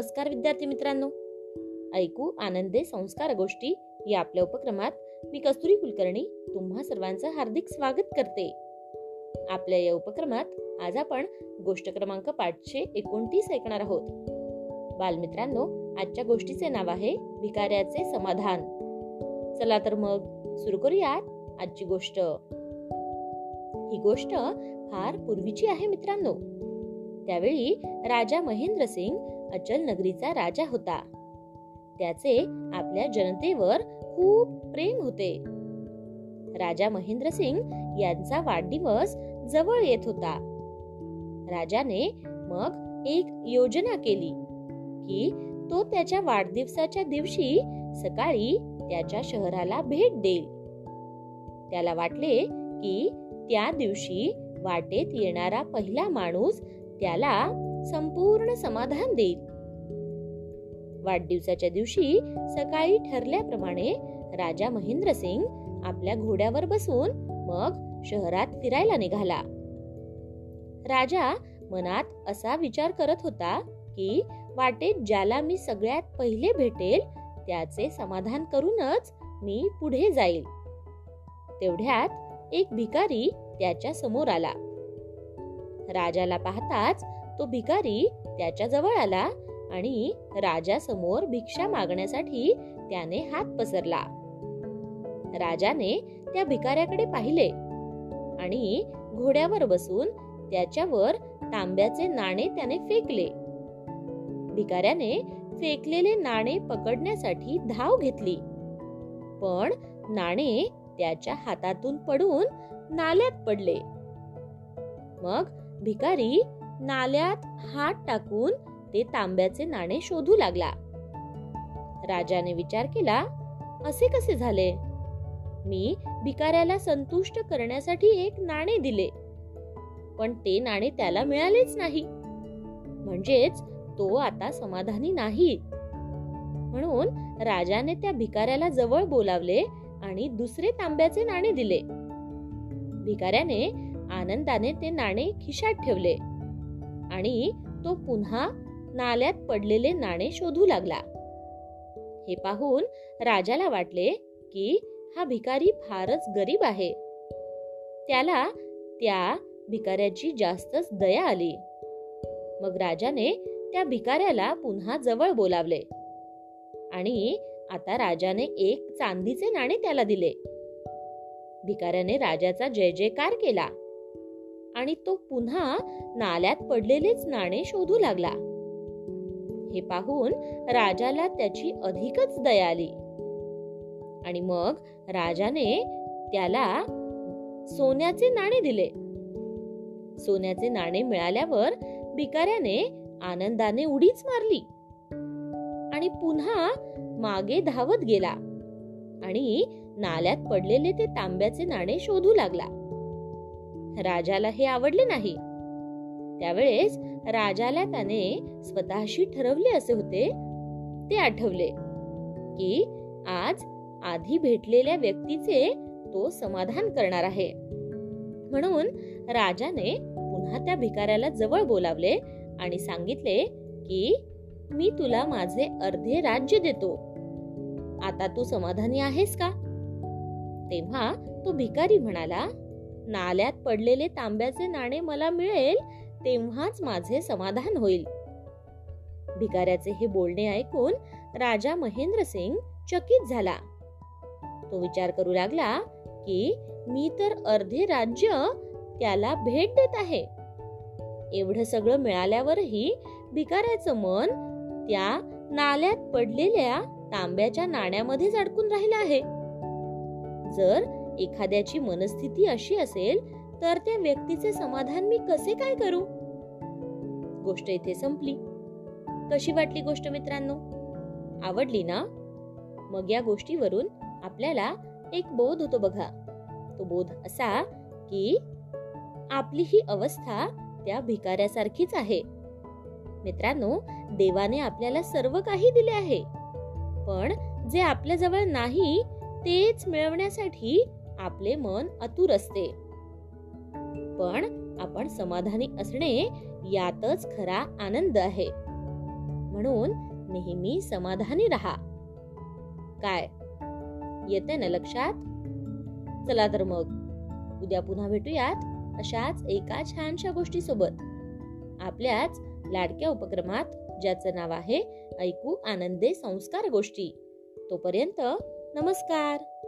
नमस्कार विद्यार्थी मित्रांनो. ऐकू आनंदे संस्कार गोष्टी या आपल्या उपक्रमात मी कस्तुरी कुलकर्णी तुम्हा सर्वांचं हार्दिक स्वागत करते. आपल्या या उपक्रमात आज आपण गोष्ट क्रमांक पाचशे एकोणतीस ऐकणार आहोत. बालमित्रांनो आजच्या गोष्टीचे नाव आहे भिकाऱ्याचे समाधान. चला तर मग सुरू करूयात आजची गोष्ट. ही गोष्ट फार पूर्वीची आहे मित्रांनो. त्यावेळी राजा महेंद्र सिंग अचल नगरीचा राजा होता. त्याचे आपल्या जनतेवर खूप प्रेम होते. राजा महेंद्र सिंग यांचा वाढदिवस जवळ येत होता. राजाने मग एक योजना केली की तो त्याच्या वाढदिवसाच्या दिवशी सकाळी त्याच्या शहराला भेट देईल. त्याला वाटले की त्या दिवशी वाटेत येणारा पहिला माणूस त्याला संपूर्ण समाधान देईल. वाढदिवसाच्या दिवशी सकाळी ठरल्याप्रमाणे राजा महेंद्र सिंग आपल्या घोड्यावर बसून मग शहरात फिरायला निघाला. राजा मनात असा विचार करत होता की वाटेत ज्याला मी सगळ्यात पहिले भेटेल त्याचे समाधान करूनच मी पुढे जाईल. तेवढ्यात एक भिकारी त्याच्यासमोर आला. राजाला पाहताच तो भिकारी त्याच्याजवळ आला आणि राजा समोर भिक्षा मागण्यासाठी त्याने हात पसरला. राजाने त्या भिकाऱ्याकडे पाहिले आणि घोड्यावर बसून त्याच्यावर तांब्याचे नाणे त्याने फेकले. भिकाऱ्याने फेकलेले नाणे पकडण्यासाठी धाव घेतली. पण नाणे त्याच्या हातातून पडून नाल्यात पडले. मग भिकारी नाल्यात हात टाकून ते तांब्याचे नाणे शोधू लागला. राजाने विचार केला असे कसे झाले? मी भिकाऱ्याला संतुष्ट करण्यासाठी एक नाणे दिले पण ते नाणे त्याला मिळालेच नाही. म्हणजेच तो आता समाधानी नाही. म्हणून राजाने त्या भिकाऱ्याला जवळ बोलावले आणि दुसरे तांब्याचे नाणे दिले. भिकाऱ्याने आनंदाने ते नाणे खिशात ठेवले. आणि तो पुन्हा नाल्यात पडलेले नाणे शोधू लागला. हे पाहून राजाला वाटले की हा भिकारी फारच गरीब आहे. त्याला त्या भिकाऱ्याची जास्तच दया आली. मग राजाने त्या भिकाऱ्याला पुन्हा जवळ बोलावले आणि आता राजाने एक चांदीचे नाणे त्याला दिले. भिकाऱ्याने राजाचा जय जयकार केला. आणि तो पुन्हा नाल्यात पडलेलेच नाणे शोधू लागला. हे पाहून राजाला त्याची अधिकच दया आली. आणि मग राजाने त्याला सोन्याचे नाणे दिले. सोन्याचे नाणे मिळाल्यावर भिकाऱ्याने आनंदाने उडीच मारली. आणि पुन्हा मागे धावत गेला. आणि नाल्यात पडलेले ते तांब्याचे नाणे शोधू लागला. राजाला हे आवडले नाही. त्यावेळेस राजाला त्याने स्वतःशी ठरवले असे होते. ते आठवले की आज आधी भेटलेल्या व्यक्तीचे तो समाधान करणार आहे. म्हणून राजाने पुन्हा त्या भिकाऱ्याला जवळ बोलावले आणि सांगितले की मी तुला माझे अर्धे राज्य देतो. आता तू समाधानी आहेस का? तेव्हा तो भिकारी म्हणाला नाल्यात पडलेले तांब्याचे नाणे मला मिळेल तेव्हाच माझे समाधान होईल. भिकाऱ्याचे हे बोलणे ऐकून राजा महेंद्र सिंग चकित झाला. तो विचार करू लागला की मी तर अर्धे राज्य त्याला भेट देत आहे. एवढं सगळं मिळाल्यावरही भिकाऱ्याचं मन त्या नाल्यात पडलेल्या तांब्याच्या नाण्यामध्येच अडकून राहिलं आहे. जर एखाद्याची मनस्थिती अशी असेल तर त्या व्यक्तीचे समाधान मी कसे काय करू? गोष्ट इथे संपली. कशी वाटली गोष्ट मित्रांनो? आवडली ना? मग या गोष्टीवरून आपल्याला एक बोध होतो बघा. तो बोध असा की आपली ही अवस्था त्या भिकाऱ्यासारखीच आहे. मित्रांनो देवाने आपल्याला सर्व काही दिले आहे. पण जे आपल्या जवळ नाही तेच मिळवण्यासाठी आपले मन अतुर असते. पण आपण समाधानी असणे यातच खरा आनंद आहे. म्हणून नेहमी समाधानी राहा. काय? येते ना लक्षात? चला तर मग. उद्या पुन्हा भेटूयात अशाच एका छानशा गोष्टी सोबत आपल्याच लाडक्या उपक्रमात ज्याचं नाव आहे ऐकू आनंदे संस्कार गोष्टी. तोपर्यंत नमस्कार.